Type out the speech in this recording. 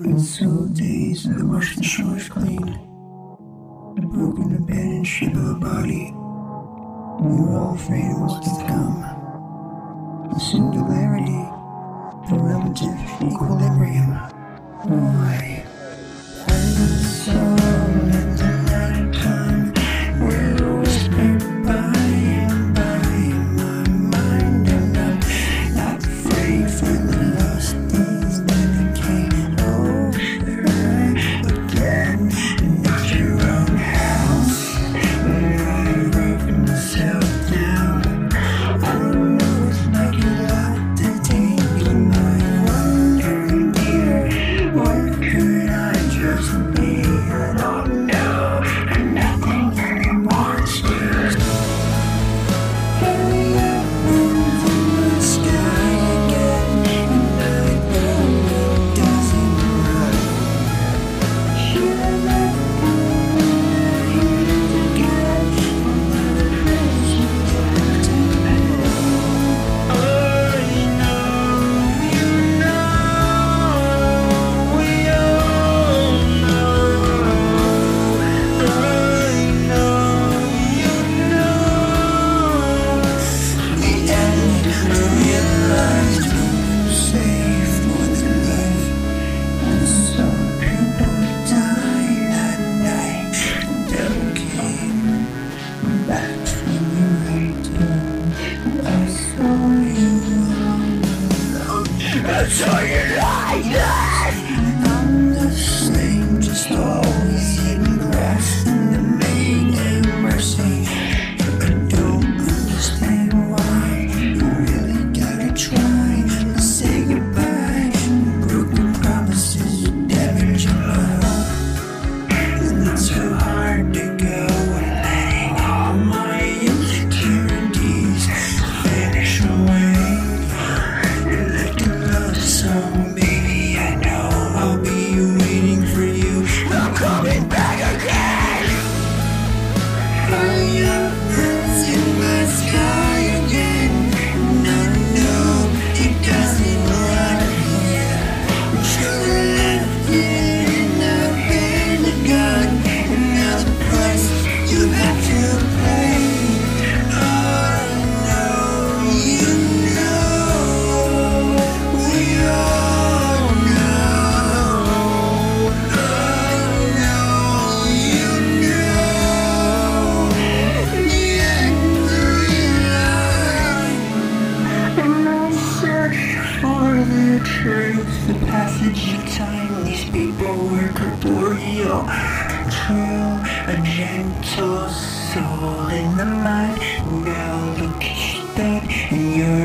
In slow days, the Russian shore shores clean. The broken, abandoned ship of a body. We were all afraid of what's to come. The singularity, the relative equilibrium. Oh Why? Until you like I'm the same, just always come. The passage of time, these people were corporeal. True, a gentle soul in the mind. Now look at that, and you're